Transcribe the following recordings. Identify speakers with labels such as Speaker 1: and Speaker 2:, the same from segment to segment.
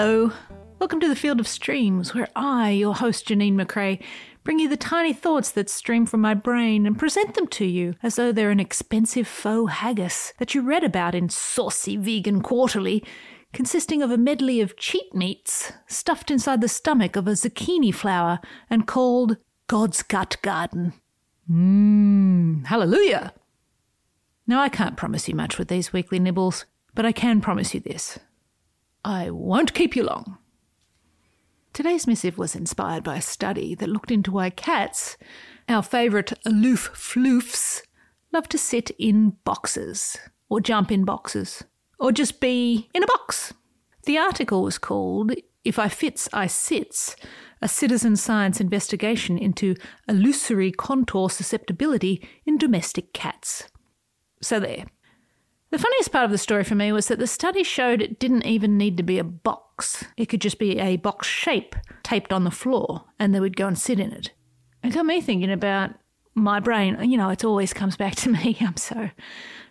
Speaker 1: Hello. Welcome to the Field of Streams, where I, your host Janeen McCrae, bring you the tiny thoughts that stream from my brain and present them to you as though they're an expensive faux haggis that you read about in Saucy Vegan Quarterly, consisting of a medley of cheap meats stuffed inside the stomach of a zucchini flower and called God's Gut Garden. Mmm, hallelujah! Now, I can't promise you much with these weekly nibbles, but I can promise you this. I won't keep you long. Today's missive was inspired by a study that looked into why cats, our favourite aloof floofs, love to sit in boxes, or jump in boxes, or just be in a box. The article was called If I Fits, I Sits A Citizen Science Investigation into Illusory Contour Susceptibility in Domestic Cats. So, there. The funniest part of the story for me was that the study showed it didn't even need to be a box. It could just be a box shape taped on the floor, and they would go and sit in it. It got me thinking about my brain. You know, it always comes back to me. I'm so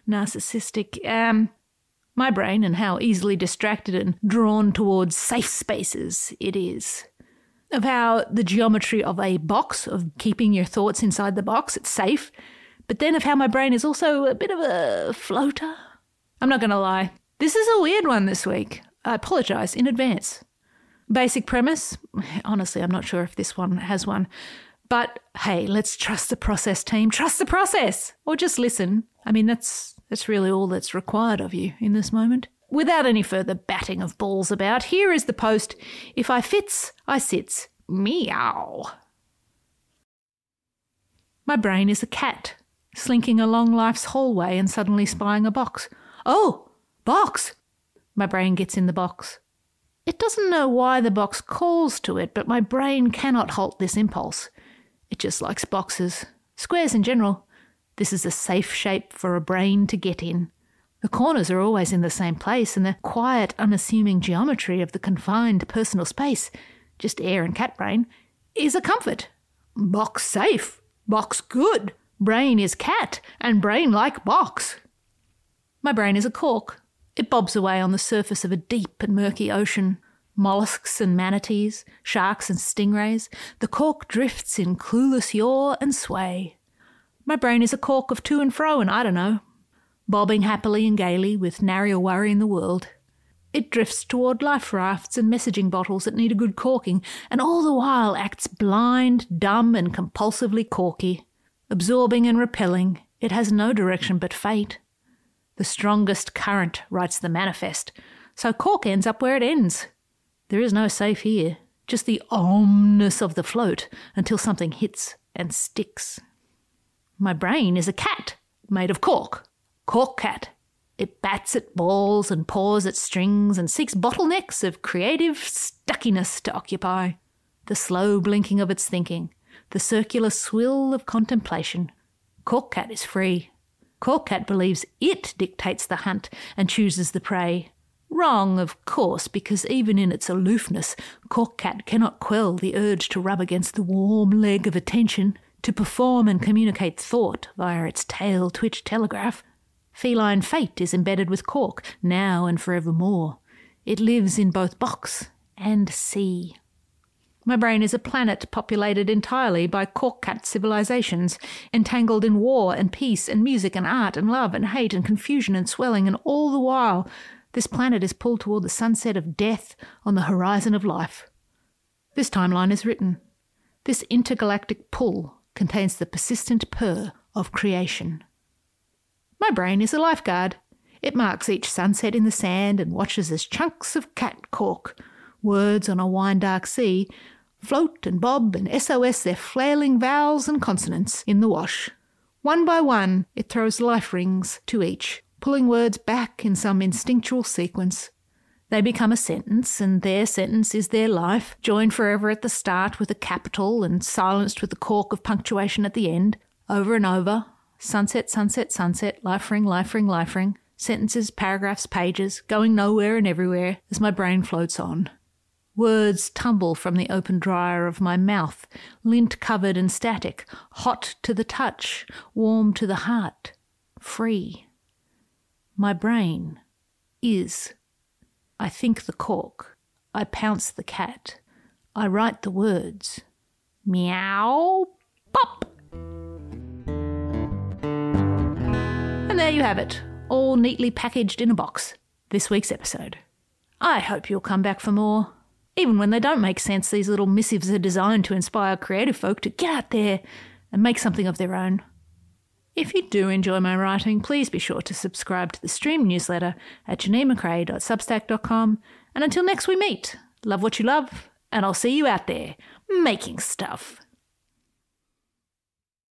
Speaker 1: narcissistic. Um, my brain and how easily distracted and drawn towards safe spaces it is. Of how the geometry of a box, of keeping your thoughts inside the box, it's safe. But then of how my brain is also a bit of a floater. I'm not going to lie. This is a weird one this week. I apologise in advance. Basic premise honestly, I'm not sure if this one has one. But hey, let's trust the process team. Trust the process. Or just listen. I mean, that's that's really all that's required of you in this moment. Without any further batting of balls about, here is the post If I fits, I sits. Meow. My brain is a cat, slinking along life's hallway and suddenly spying a box. Oh, box! My brain gets in the box. It doesn't know why the box calls to it, but my brain cannot halt this impulse. It just likes boxes, squares in general. This is a safe shape for a brain to get in. The corners are always in the same place, and the quiet, unassuming geometry of the confined personal space, just air and cat brain, is a comfort. Box safe, box good. Brain is cat, and brain like box. My brain is a cork. It bobs away on the surface of a deep and murky ocean. Mollusks and manatees, sharks and stingrays, the cork drifts in clueless yaw and sway. My brain is a cork of to and fro, and I don't know, bobbing happily and gaily with nary a worry in the world. It drifts toward life rafts and messaging bottles that need a good corking, and all the while acts blind, dumb, and compulsively corky. Absorbing and repelling, it has no direction but fate. The strongest current writes the manifest, so cork ends up where it ends. There is no safe here, just the omness of the float until something hits and sticks. My brain is a cat made of cork. Cork cat. It bats at balls and paws at strings and seeks bottlenecks of creative stuckiness to occupy. The slow blinking of its thinking, the circular swill of contemplation. Cork cat is free. Cork cat believes it dictates the hunt and chooses the prey. Wrong, of course, because even in its aloofness, Cork cat cannot quell the urge to rub against the warm leg of attention, to perform and communicate thought via its tail twitch telegraph. Feline fate is embedded with Cork, now and forevermore. It lives in both box and sea. My brain is a planet populated entirely by cork cat civilizations, entangled in war and peace and music and art and love and hate and confusion and swelling, and all the while this planet is pulled toward the sunset of death on the horizon of life. This timeline is written. This intergalactic pull contains the persistent purr of creation. My brain is a lifeguard. It marks each sunset in the sand and watches as chunks of cat cork, words on a wine dark sea, float and bob and SOS their flailing vowels and consonants in the wash. One by one, it throws life rings to each, pulling words back in some instinctual sequence. They become a sentence, and their sentence is their life, joined forever at the start with a capital and silenced with the cork of punctuation at the end, over and over. Sunset, sunset, sunset, life ring, life ring, life ring. Sentences, paragraphs, pages, going nowhere and everywhere as my brain floats on. Words tumble from the open dryer of my mouth, lint covered and static, hot to the touch, warm to the heart, free. My brain is, I think, the cork. I pounce the cat. I write the words. Meow, pop. And there you have it, all neatly packaged in a box. This week's episode. I hope you'll come back for more. Even when they don't make sense, these little missives are designed to inspire creative folk to get out there and make something of their own. If you do enjoy my writing, please be sure to subscribe to the stream newsletter at janemacrae.substack.com. And until next we meet, love what you love, and I'll see you out there making stuff.